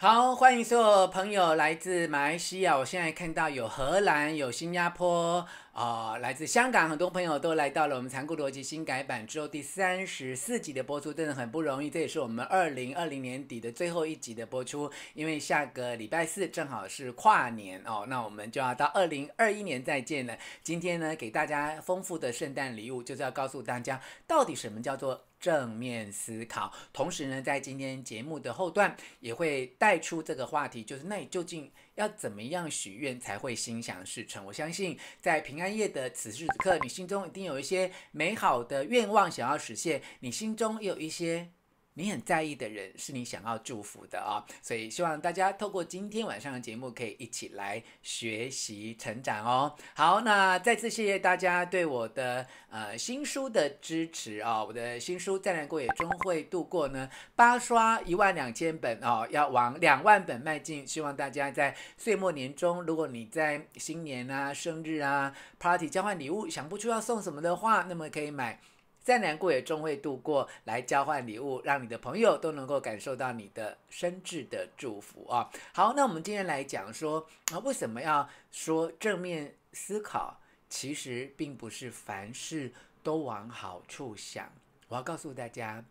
好，欢迎所有朋友来自马来西亚。我现在看到有荷兰，有新加坡，啊、呃，来自香港，很多朋友都来到了我们残酷逻辑新改版之后第三十四集的播出，真的很不容易。这也是我们二零二零年底的最后一集的播出，因为下个礼拜四正好是跨年哦，那我们就要到二零二一年再见了。今天呢，给大家丰富的圣诞礼物，就是要告诉大家，到底什么叫做正面思考，同时呢，在今天节目的后段也会带出这个话题，就是那你究竟要怎么样许愿才会心想事成？我相信在平安夜的此时此刻，你心中一定有一些美好的愿望想要实现，你心中也有一些。你很在意的人是你想要祝福的啊、哦，所以希望大家透过今天晚上的节目，可以一起来学习成长哦。好，那再次谢谢大家对我的呃新书的支持啊、哦，我的新书再难过也终会度过呢，八刷一万两千本哦，要往两万本迈进。希望大家在岁末年终，如果你在新年啊、生日啊、party 交换礼物想不出要送什么的话，那么可以买。再难过也终会度过，来交换礼物，让你的朋友都能够感受到你的深挚的祝福啊！好，那我们今天来讲说啊，为什么要说正面思考？其实并不是凡事都往好处想。我要告诉大家，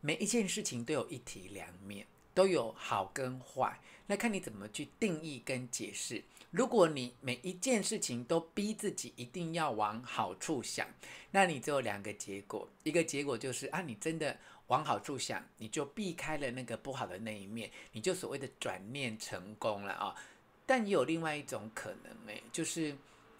每一件事情都有一体两面，都有好跟坏，那看你怎么去定义跟解释。如果你每一件事情都逼自己一定要往好处想，那你只有两个结果，一个结果就是啊，你真的往好处想，你就避开了那个不好的那一面，你就所谓的转念成功了啊。但也有另外一种可能诶，就是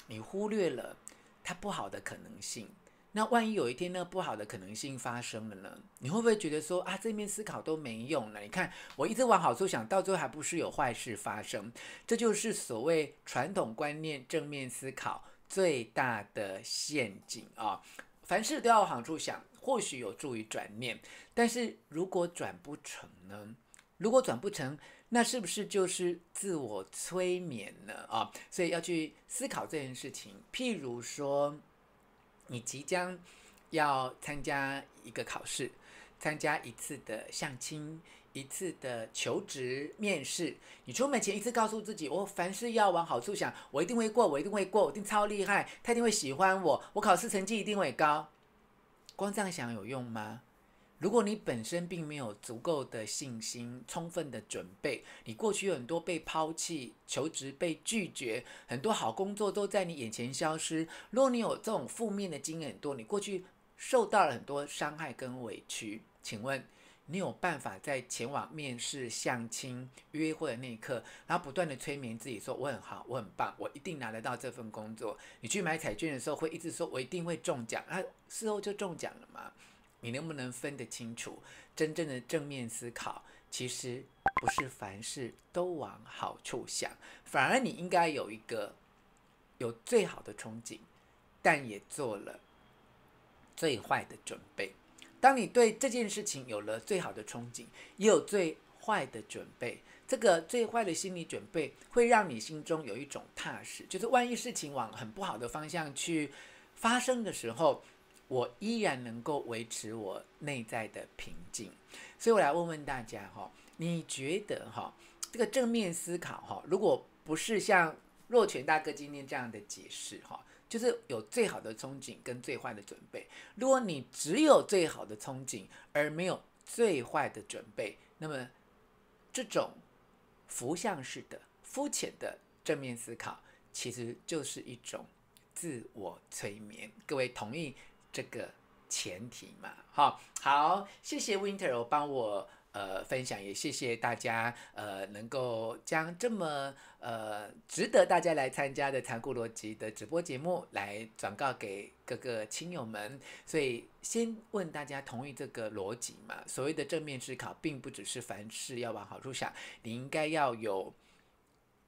你忽略了它不好的可能性。那万一有一天那个不好的可能性发生了呢？你会不会觉得说啊，正面思考都没用了？你看我一直往好处想，到最后还不是有坏事发生？这就是所谓传统观念正面思考最大的陷阱啊！凡事都要往好处想，或许有助于转念，但是如果转不成呢？如果转不成，那是不是就是自我催眠呢？啊，所以要去思考这件事情。譬如说。你即将要参加一个考试，参加一次的相亲，一次的求职面试。你出门前一次告诉自己：我凡事要往好处想，我一定会过，我一定会过，我一定超厉害，他一定会喜欢我，我考试成绩一定会高。光这样想有用吗？如果你本身并没有足够的信心、充分的准备，你过去有很多被抛弃、求职被拒绝，很多好工作都在你眼前消失。如果你有这种负面的经验很多，你过去受到了很多伤害跟委屈，请问你有办法在前往面试、相亲、约会的那一刻，然后不断的催眠自己说我很好、我很棒、我一定拿得到这份工作？你去买彩券的时候会一直说我一定会中奖，那，事后就中奖了吗？你能不能分得清楚？真正的正面思考，其实不是凡事都往好处想，反而你应该有一个有最好的憧憬，但也做了最坏的准备。当你对这件事情有了最好的憧憬，也有最坏的准备，这个最坏的心理准备会让你心中有一种踏实，就是万一事情往很不好的方向去发生的时候。我依然能够维持我内在的平静，所以我来问问大家哈，你觉得哈这个正面思考哈，如果不是像若权大哥今天这样的解释哈，就是有最好的憧憬跟最坏的准备。如果你只有最好的憧憬而没有最坏的准备，那么这种浮象式的、肤浅的正面思考，其实就是一种自我催眠。各位同意？这个前提嘛，好，好，谢谢 Winter，帮我呃分享，也谢谢大家呃能够将这么呃值得大家来参加的残酷逻辑的直播节目来转告给各个亲友们。所以先问大家同意这个逻辑嘛？所谓的正面思考，并不只是凡事要往好处想，你应该要有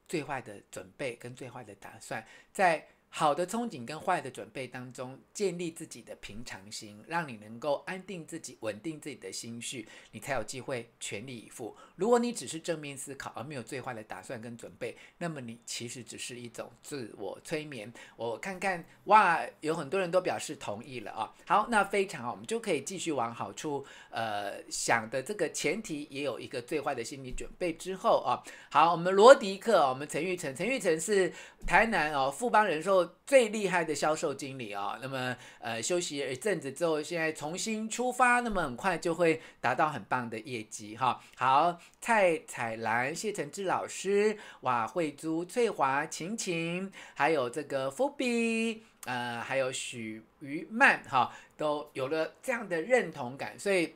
最坏的准备跟最坏的打算，在。好的憧憬跟坏的准备当中，建立自己的平常心，让你能够安定自己、稳定自己的心绪，你才有机会全力以赴。如果你只是正面思考，而没有最坏的打算跟准备，那么你其实只是一种自我催眠。我看看，哇，有很多人都表示同意了啊。好，那非常好，我们就可以继续往好处呃想的这个前提，也有一个最坏的心理准备之后啊。好，我们罗迪克，我们陈玉成，陈玉成是台南哦富邦人寿。最厉害的销售经理啊、哦，那么呃休息一阵子之后，现在重新出发，那么很快就会达到很棒的业绩哈。好，蔡彩兰、谢承志老师、哇慧珠、翠华、晴晴，还有这个伏笔呃，还有许于曼哈，都有了这样的认同感。所以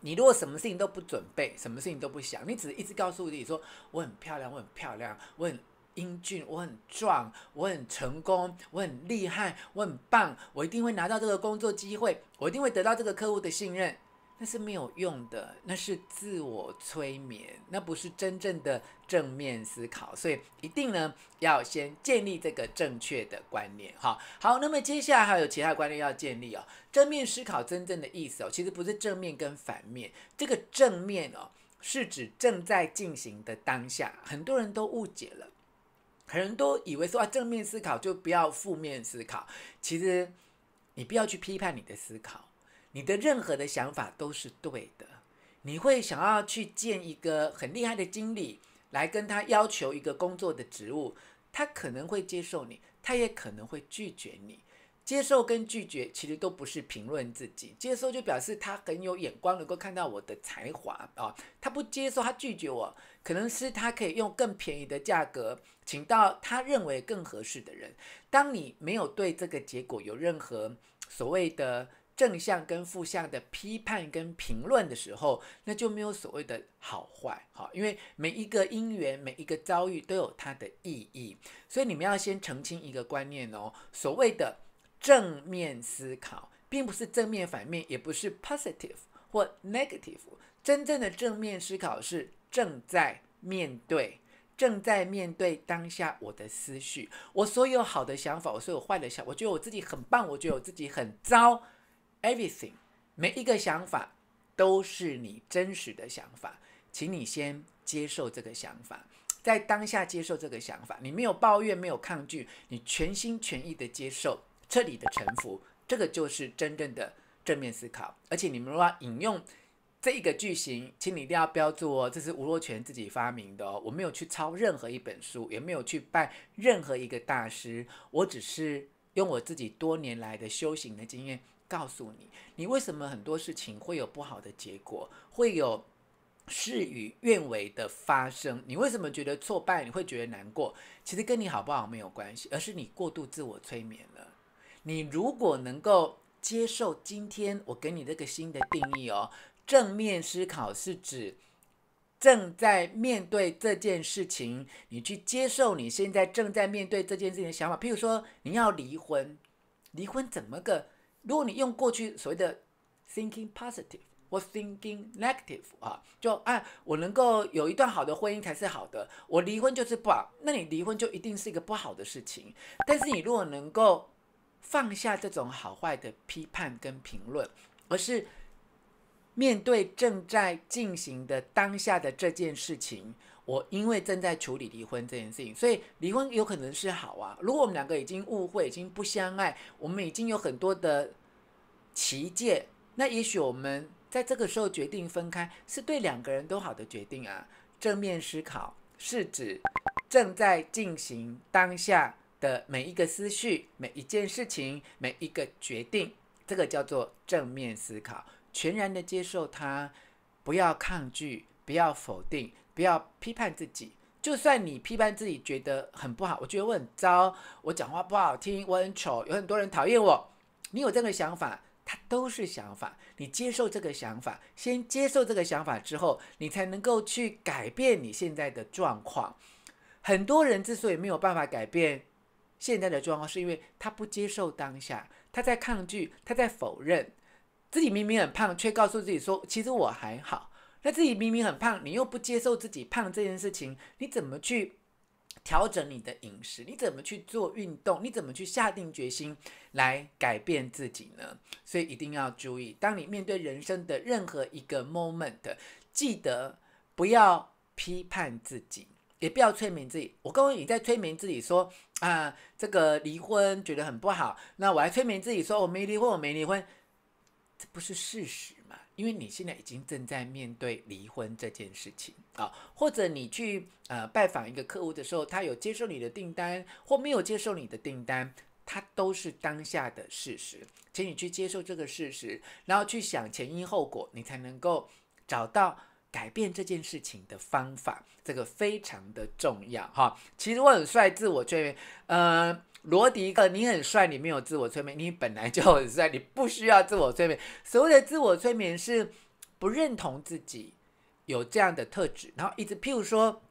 你如果什么事情都不准备，什么事情都不想，你只是一直告诉自己说我很漂亮，我很漂亮，我很。英俊，我很壮，我很成功，我很厉害，我很棒，我一定会拿到这个工作机会，我一定会得到这个客户的信任。那是没有用的，那是自我催眠，那不是真正的正面思考。所以一定呢要先建立这个正确的观念。哈，好，那么接下来还有其他观念要建立哦。正面思考真正的意思哦，其实不是正面跟反面，这个正面哦是指正在进行的当下，很多人都误解了。很多人都以为说啊，正面思考就不要负面思考。其实，你不要去批判你的思考，你的任何的想法都是对的。你会想要去见一个很厉害的经理，来跟他要求一个工作的职务，他可能会接受你，他也可能会拒绝你。接受跟拒绝其实都不是评论自己，接受就表示他很有眼光，能够看到我的才华啊。他不接受，他拒绝我，可能是他可以用更便宜的价格请到他认为更合适的人。当你没有对这个结果有任何所谓的正向跟负向的批判跟评论的时候，那就没有所谓的好坏哈。因为每一个因缘，每一个遭遇都有它的意义，所以你们要先澄清一个观念哦，所谓的。正面思考，并不是正面反面，也不是 positive 或 negative。真正的正面思考是正在面对，正在面对当下我的思绪，我所有好的想法，我所有坏的想法，我觉得我自己很棒，我觉得我自己很糟。Everything，每一个想法都是你真实的想法，请你先接受这个想法，在当下接受这个想法，你没有抱怨，没有抗拒，你全心全意的接受。彻底的臣服，这个就是真正的正面思考。而且你们如果要引用这一个句型，请你一定要标注哦，这是吴若权自己发明的哦。我没有去抄任何一本书，也没有去拜任何一个大师，我只是用我自己多年来的修行的经验告诉你，你为什么很多事情会有不好的结果，会有事与愿违的发生。你为什么觉得挫败？你会觉得难过？其实跟你好不好没有关系，而是你过度自我催眠了。你如果能够接受今天我给你这个新的定义哦，正面思考是指正在面对这件事情，你去接受你现在正在面对这件事情的想法。譬如说你要离婚，离婚怎么个？如果你用过去所谓的 thinking positive 或 thinking negative 啊，就啊，我能够有一段好的婚姻才是好的，我离婚就是不好，那你离婚就一定是一个不好的事情。但是你如果能够放下这种好坏的批判跟评论，而是面对正在进行的当下的这件事情。我因为正在处理离婚这件事情，所以离婚有可能是好啊。如果我们两个已经误会，已经不相爱，我们已经有很多的歧见，那也许我们在这个时候决定分开，是对两个人都好的决定啊。正面思考是指正在进行当下。的每一个思绪、每一件事情、每一个决定，这个叫做正面思考，全然的接受它，不要抗拒，不要否定，不要批判自己。就算你批判自己觉得很不好，我觉得我很糟，我讲话不好听，我很丑，有很多人讨厌我。你有这个想法，它都是想法。你接受这个想法，先接受这个想法之后，你才能够去改变你现在的状况。很多人之所以没有办法改变，现在的状况是因为他不接受当下，他在抗拒，他在否认自己明明很胖，却告诉自己说其实我还好。那自己明明很胖，你又不接受自己胖这件事情，你怎么去调整你的饮食？你怎么去做运动？你怎么去下定决心来改变自己呢？所以一定要注意，当你面对人生的任何一个 moment，记得不要批判自己，也不要催眠自己。我告诉你，在催眠自己说啊，这个离婚觉得很不好，那我还催眠自己说我没离婚，我没离婚，这不是事实嘛。因为你现在已经正在面对离婚这件事情啊，或者你去呃拜访一个客户的时候，他有接受你的订单或没有接受你的订单，它都是当下的事实，请你去接受这个事实，然后去想前因后果，你才能够找到改变这件事情的方法，这个非常的重要哈。其实我很帅，自我催眠，呃。罗迪克，你很帅，你没有自我催眠，你本来就很帅，你不需要自我催眠。所谓的自我催眠是不认同自己有这样的特质，然后一直，譬如说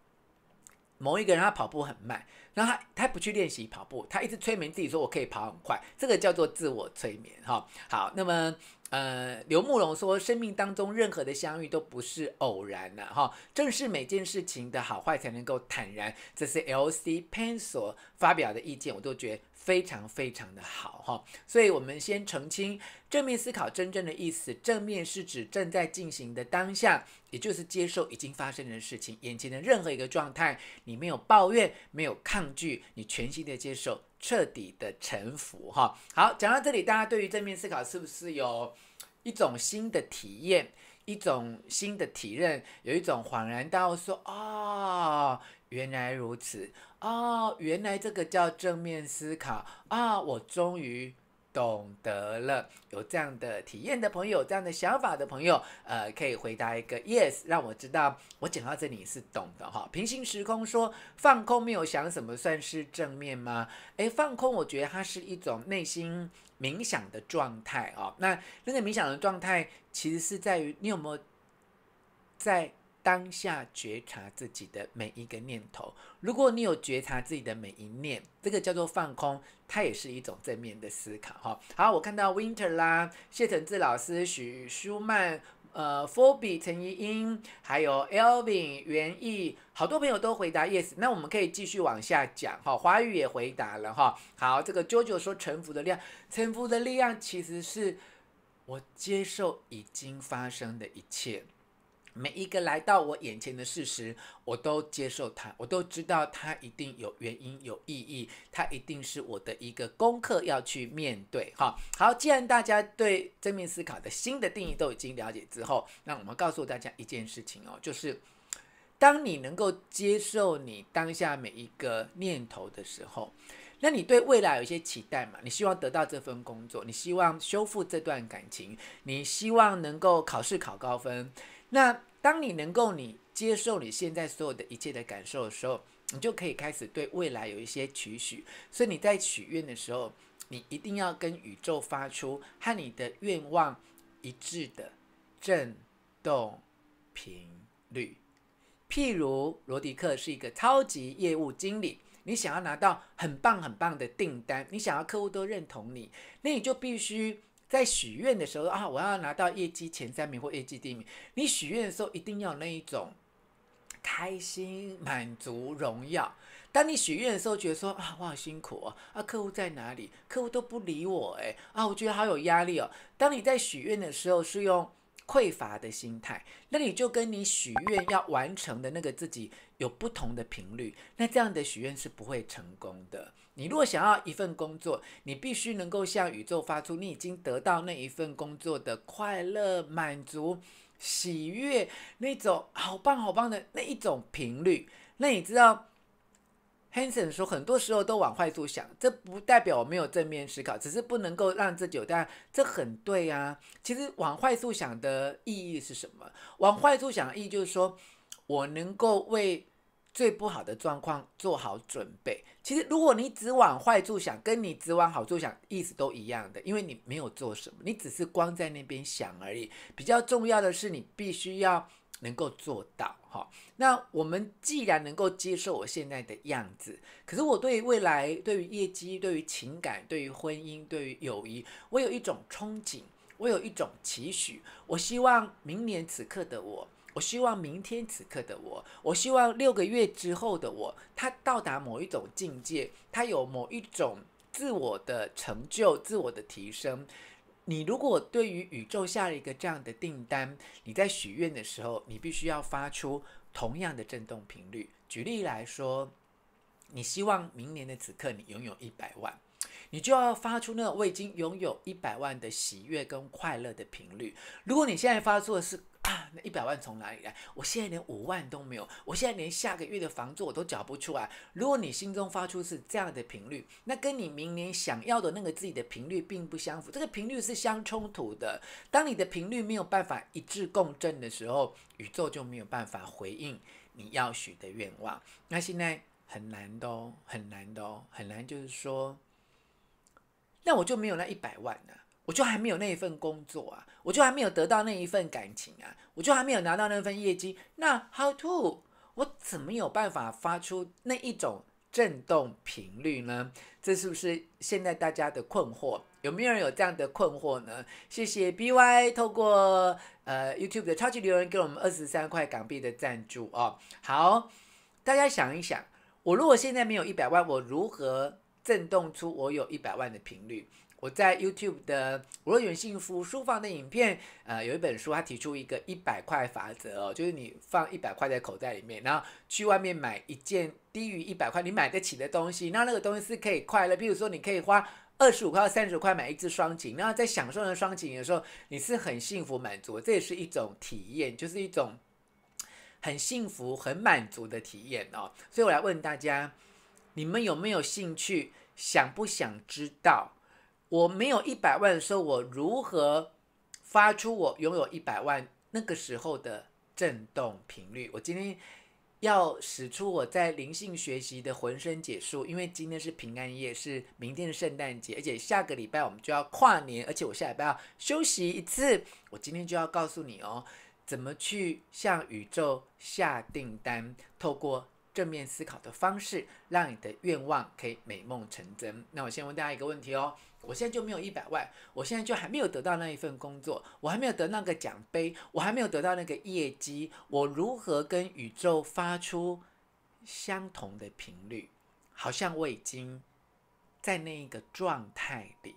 某一个人他跑步很慢，然后他他不去练习跑步，他一直催眠自己说我可以跑很快，这个叫做自我催眠哈。好，那么。呃，刘慕容说，生命当中任何的相遇都不是偶然的哈，正是每件事情的好坏才能够坦然。这是 L.C. Pen 所发表的意见，我都觉得。非常非常的好哈，所以我们先澄清正面思考真正的意思。正面是指正在进行的当下，也就是接受已经发生的事情，眼前的任何一个状态，你没有抱怨，没有抗拒，你全心的接受，彻底的臣服哈。好，讲到这里，大家对于正面思考是不是有一种新的体验，一种新的体认，有一种恍然大悟，说啊。哦原来如此哦，原来这个叫正面思考啊！我终于懂得了。有这样的体验的朋友，这样的想法的朋友，呃，可以回答一个 yes，让我知道我讲到这里是懂的哈。平行时空说放空没有想什么算是正面吗？诶，放空，我觉得它是一种内心冥想的状态啊。那那个冥想的状态，其实是在于你有没有在。当下觉察自己的每一个念头，如果你有觉察自己的每一念，这个叫做放空，它也是一种正面的思考哈。好，我看到 Winter 啦，谢承志老师、许舒曼、呃 Phoebe 陈怡英，还有 Elvin 袁毅，好多朋友都回答 Yes。那我们可以继续往下讲哈。华语也回答了哈。好，这个 JoJo 说臣服的力量，臣服的力量其实是我接受已经发生的一切。每一个来到我眼前的事实，我都接受它，我都知道它一定有原因、有意义，它一定是我的一个功课要去面对。哈，好，既然大家对正面思考的新的定义都已经了解之后，那我们告诉大家一件事情哦，就是当你能够接受你当下每一个念头的时候，那你对未来有一些期待嘛？你希望得到这份工作，你希望修复这段感情，你希望能够考试考高分，那。当你能够你接受你现在所有的一切的感受的时候，你就可以开始对未来有一些期许。所以你在许愿的时候，你一定要跟宇宙发出和你的愿望一致的振动频率。譬如罗迪克是一个超级业务经理，你想要拿到很棒很棒的订单，你想要客户都认同你，那你就必须。在许愿的时候啊，我要拿到业绩前三名或业绩第一名。你许愿的时候一定要那一种开心、满足、荣耀。当你许愿的时候，觉得说啊，我好辛苦哦，啊，客户在哪里？客户都不理我，诶，啊，我觉得好有压力哦。当你在许愿的时候是用匮乏的心态，那你就跟你许愿要完成的那个自己有不同的频率，那这样的许愿是不会成功的。你如果想要一份工作，你必须能够向宇宙发出你已经得到那一份工作的快乐、满足、喜悦，那种好棒好棒的那一种频率。那你知道，Hanson 说很多时候都往坏处想，这不代表我没有正面思考，只是不能够让自己有。但这很对啊。其实往坏处想的意义是什么？往坏处想的意义就是说我能够为。最不好的状况做好准备。其实，如果你只往坏处想，跟你只往好处想，意思都一样的，因为你没有做什么，你只是光在那边想而已。比较重要的是，你必须要能够做到。哈，那我们既然能够接受我现在的样子，可是我对于未来、对于业绩、对于情感、对于婚姻、对于友谊，我有一种憧憬，我有一种期许。我希望明年此刻的我。我希望明天此刻的我，我希望六个月之后的我，他到达某一种境界，他有某一种自我的成就、自我的提升。你如果对于宇宙下了一个这样的订单，你在许愿的时候，你必须要发出同样的振动频率。举例来说，你希望明年的此刻你拥有一百万。你就要发出那我已经拥有一百万的喜悦跟快乐的频率。如果你现在发出的是啊，那一百万从哪里来？我现在连五万都没有，我现在连下个月的房租我都缴不出来。如果你心中发出是这样的频率，那跟你明年想要的那个自己的频率并不相符，这个频率是相冲突的。当你的频率没有办法一致共振的时候，宇宙就没有办法回应你要许的愿望。那现在很难的哦，很难的哦，很难，就是说。那我就没有那一百万呢、我就还没有那一份工作啊，我就还没有得到那一份感情啊，我就还没有拿到那份业绩。那 how to？我怎么有办法发出那一种震动频率呢？这是不是现在大家的困惑？有没有人有这样的困惑呢？谢谢 BY 透过呃 YouTube 的超级留言给我们二十三块港币的赞助哦。好，大家想一想，我如果现在没有一百万，我如何？震动出我有一百万的频率。我在 YouTube 的“我永远幸福”书房的影片，呃，有一本书，他提出一个一百块法则哦，就是你放一百块在口袋里面，然后去外面买一件低于一百块你买得起的东西，那那个东西是可以快乐。比如说，你可以花二十五块到三十块买一支双琴，然后在享受那双琴的时候，你是很幸福满足，这也是一种体验，就是一种很幸福、很满足的体验哦。所以我来问大家。你们有没有兴趣？想不想知道？我没有一百万的时候，我如何发出我拥有一百万那个时候的震动频率？我今天要使出我在灵性学习的浑身解数，因为今天是平安夜，是明天的圣诞节，而且下个礼拜我们就要跨年，而且我下礼拜要休息一次。我今天就要告诉你哦，怎么去向宇宙下订单，透过。正面思考的方式，让你的愿望可以美梦成真。那我先问大家一个问题哦，我现在就没有一百万，我现在就还没有得到那一份工作，我还没有得那个奖杯，我还没有得到那个业绩，我如何跟宇宙发出相同的频率？好像我已经在那一个状态里。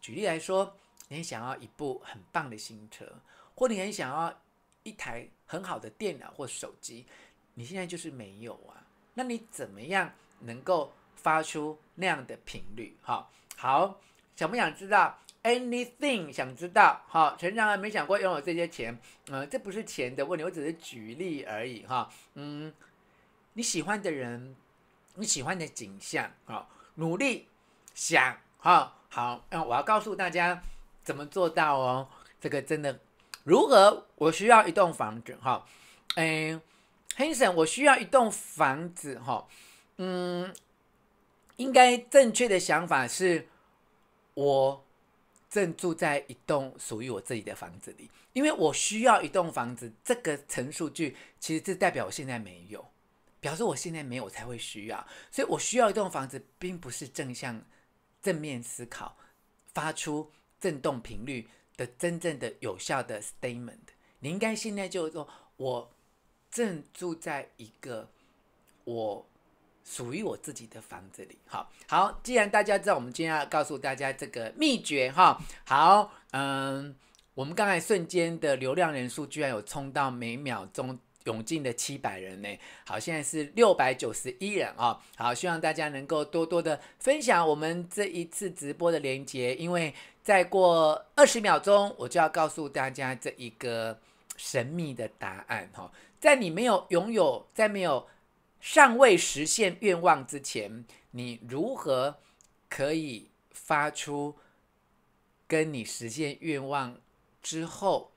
举例来说，你想要一部很棒的新车，或你很想要一台很好的电脑或手机。你现在就是没有啊？那你怎么样能够发出那样的频率？哈，好，想不想知道？Anything 想知道？好，成长还没想过拥有这些钱，嗯，这不是钱的问题，我只是举例而已，哈，嗯，你喜欢的人，你喜欢的景象，好，努力想，哈，好，那我要告诉大家怎么做到哦，这个真的，如何？我需要一栋房子，哈，嗯。Hanson，我需要一栋房子，哈，嗯，应该正确的想法是，我正住在一栋属于我自己的房子里，因为我需要一栋房子，这个陈述句其实是代表我现在没有，表示我现在没有才会需要，所以我需要一栋房子，并不是正向正面思考，发出震动频率的真正的有效的 statement。你应该现在就说我。正住在一个我属于我自己的房子里，好好。既然大家知道，我们今天要告诉大家这个秘诀，哈，好，嗯，我们刚才瞬间的流量人数居然有冲到每秒钟涌进的七百人呢，好，现在是六百九十一人啊，好，希望大家能够多多的分享我们这一次直播的连接，因为再过二十秒钟，我就要告诉大家这一个神秘的答案，哈。在你没有拥有，在没有尚未实现愿望之前，你如何可以发出跟你实现愿望之后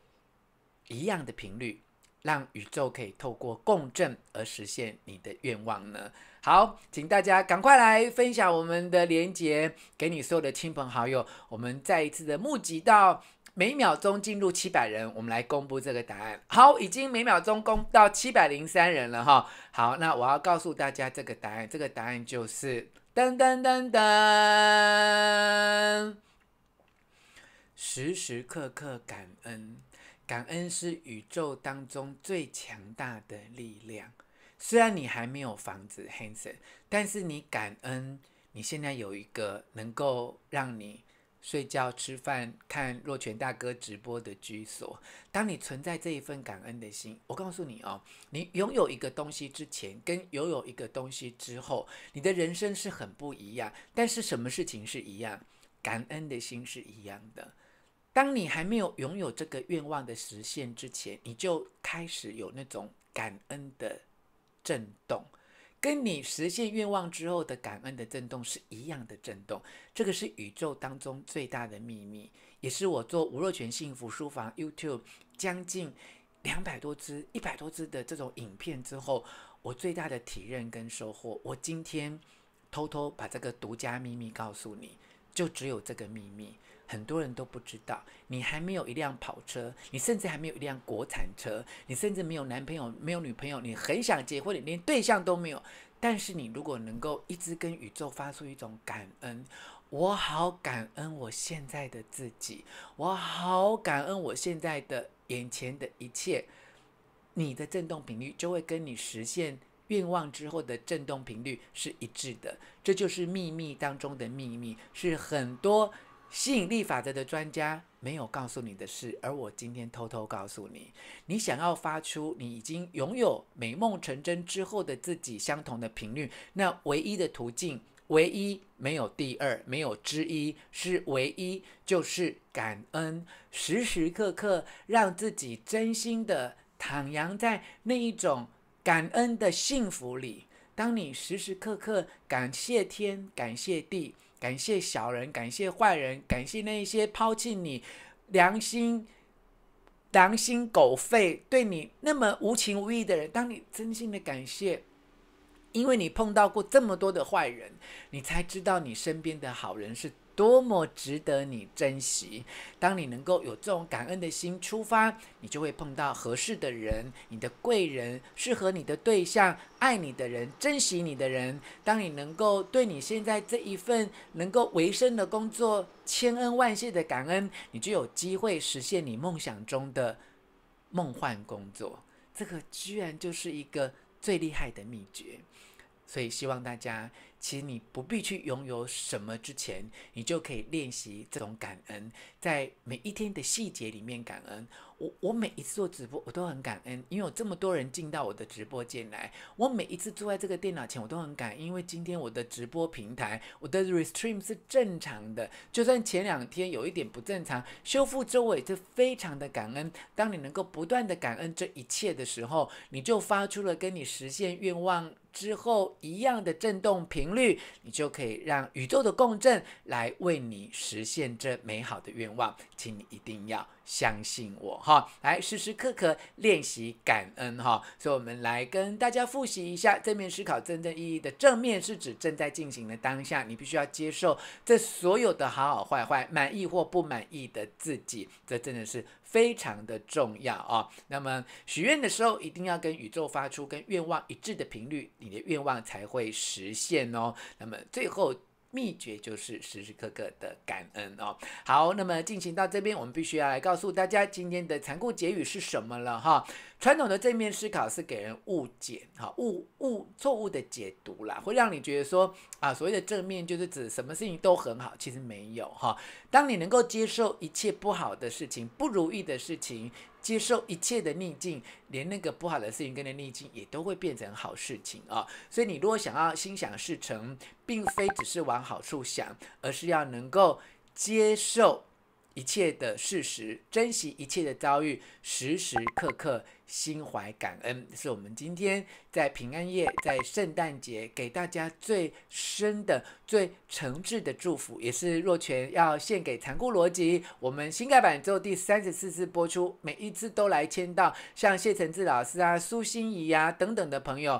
一样的频率，让宇宙可以透过共振而实现你的愿望呢？好，请大家赶快来分享我们的连结给你所有的亲朋好友，我们再一次的募集到。每秒钟进入七百人，我们来公布这个答案。好，已经每秒钟公到七百零三人了哈。好，那我要告诉大家这个答案，这个答案就是噔噔噔噔，时时刻刻感恩，感恩是宇宙当中最强大的力量。虽然你还没有房子，Hanson，但是你感恩，你现在有一个能够让你睡觉、吃饭、看若权大哥直播的居所。当你存在这一份感恩的心，我告诉你哦，你拥有一个东西之前，跟拥有一个东西之后，你的人生是很不一样。但是什么事情是一样？感恩的心是一样的。当你还没有拥有这个愿望的实现之前，你就开始有那种感恩的震动，跟你实现愿望之后的感恩的震动是一样的震动。这个是宇宙当中最大的秘密，也是我做吴若权幸福书房 YouTube 将近两百多支、一百多支的这种影片之后，我最大的体认跟收获。我今天偷偷把这个独家秘密告诉你，就只有这个秘密。很多人都不知道，你还没有一辆跑车，你甚至还没有一辆国产车，你甚至没有男朋友、没有女朋友，你很想结婚，你连对象都没有。但是你如果能够一直跟宇宙发出一种感恩，我好感恩我现在的自己，我好感恩我现在的眼前的一切，你的振动频率就会跟你实现愿望之后的振动频率是一致的。这就是秘密当中的秘密，是很多。吸引力法则的专家没有告诉你的事，而我今天偷偷告诉你：你想要发出你已经拥有美梦成真之后的自己相同的频率，那唯一的途径，唯一没有第二，没有之一，是唯一就是感恩，时时刻刻让自己真心的徜徉在那一种感恩的幸福里。当你时时刻刻感谢天，感谢地。感谢小人，感谢坏人，感谢那些抛弃你、良心、良心狗肺、对你那么无情无义的人。当你真心的感谢，因为你碰到过这么多的坏人，你才知道你身边的好人是。多么值得你珍惜！当你能够有这种感恩的心出发，你就会碰到合适的人，你的贵人，适合你的对象，爱你的人，珍惜你的人。当你能够对你现在这一份能够维生的工作千恩万谢的感恩，你就有机会实现你梦想中的梦幻工作。这个居然就是一个最厉害的秘诀，所以希望大家。其实你不必去拥有什么之前，你就可以练习这种感恩，在每一天的细节里面感恩。我我每一次做直播，我都很感恩，因为有这么多人进到我的直播间来。我每一次坐在这个电脑前，我都很感恩，因为今天我的直播平台，我的 Restream 是正常的，就算前两天有一点不正常，修复之后也是非常的感恩。当你能够不断的感恩这一切的时候，你就发出了跟你实现愿望之后一样的振动频率，你就可以让宇宙的共振来为你实现这美好的愿望，请你一定要。相信我哈，来时时刻刻练习感恩哈。所以，我们来跟大家复习一下正面思考真正意义的正面是指正在进行的当下，你必须要接受这所有的好好坏坏，满意或不满意的自己，这真的是非常的重要啊。那么许愿的时候，一定要跟宇宙发出跟愿望一致的频率，你的愿望才会实现哦。那么最后。秘诀就是时时刻刻的感恩哦。好，那么进行到这边，我们必须要来告诉大家今天的残酷结语是什么了哈。传统的正面思考是给人误解，哈误误错误的解读啦，会让你觉得说啊，所谓的正面就是指什么事情都很好，其实没有哈。当你能够接受一切不好的事情、不如意的事情，接受一切的逆境，连那个不好的事情跟着逆境也都会变成好事情啊。所以你如果想要心想事成，并非只是往好处想，而是要能够接受一切的事实，珍惜一切的遭遇，时时刻刻心怀感恩，是我们今天在平安夜、在圣诞节给大家最深的、最诚挚的祝福，也是若泉要献给残酷逻辑。我们新改版之后第三十四次播出，每一次都来签到，像谢承志老师啊、苏心怡啊等等的朋友，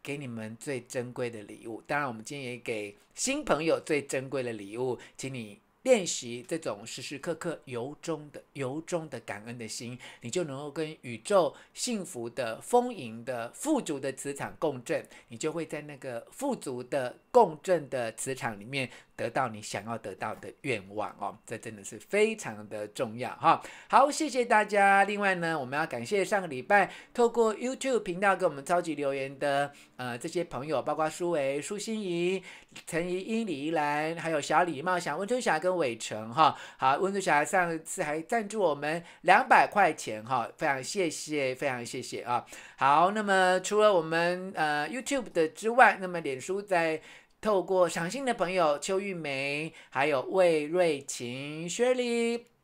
给你们最珍贵的礼物。当然，我们今天也给新朋友最珍贵的礼物，请你。练习这种时时刻刻由衷的、由衷的感恩的心，你就能够跟宇宙幸福的、丰盈的、富足的磁场共振，你就会在那个富足的共振的磁场里面得到你想要得到的愿望哦，这真的是非常的重要哈。好，谢谢大家。另外呢，我们要感谢上个礼拜透过 YouTube 频道给我们超级留言的呃这些朋友，包括苏维、苏心怡、陈怡英、李怡兰，还有小礼貌、想温春霞跟伟成哈。好，温春霞上次还赞助我们两百块钱哈，非常谢谢，非常谢谢啊。好，那么除了我们呃 YouTube 的之外，那么脸书在。透过赏信的朋友邱玉梅，还有魏瑞琴、薛丽。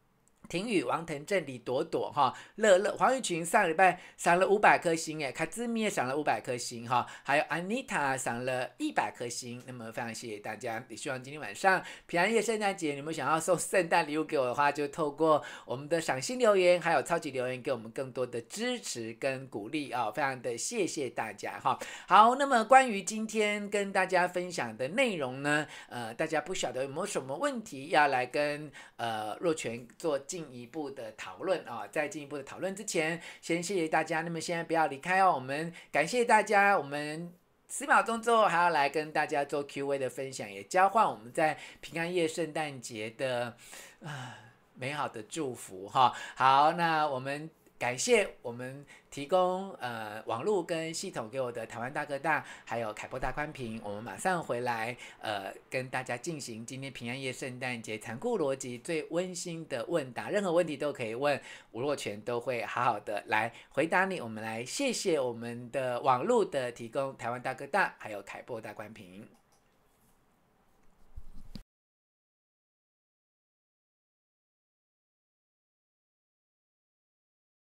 婷宇、王腾正、李朵朵、哈乐乐、黄玉群上礼拜赏了五百颗星，哎，卡兹米也赏了五百颗星，哈，还有安妮塔赏了一百颗星。那么非常谢谢大家，也希望今天晚上平安夜、圣诞节，你们想要送圣诞礼物给我的话，就透过我们的赏心留言，还有超级留言，给我们更多的支持跟鼓励啊！非常的谢谢大家，哈。好，那么关于今天跟大家分享的内容呢，呃，大家不晓得有没有什么问题要来跟呃若泉做进。进一步的讨论啊，在进一步的讨论之前，先谢谢大家。那么现在不要离开哦，我们感谢大家。我们十秒钟之后还要来跟大家做 Q&A 的分享，也交换我们在平安夜、圣诞节的啊美好的祝福哈。好，那我们。感谢我们提供呃网络跟系统给我的台湾大哥大，还有凯波大宽屏，我们马上回来呃跟大家进行今天平安夜圣诞节残酷逻辑最温馨的问答，任何问题都可以问，吴若权都会好好的来回答你。我们来谢谢我们的网络的提供，台湾大哥大还有凯波大宽屏。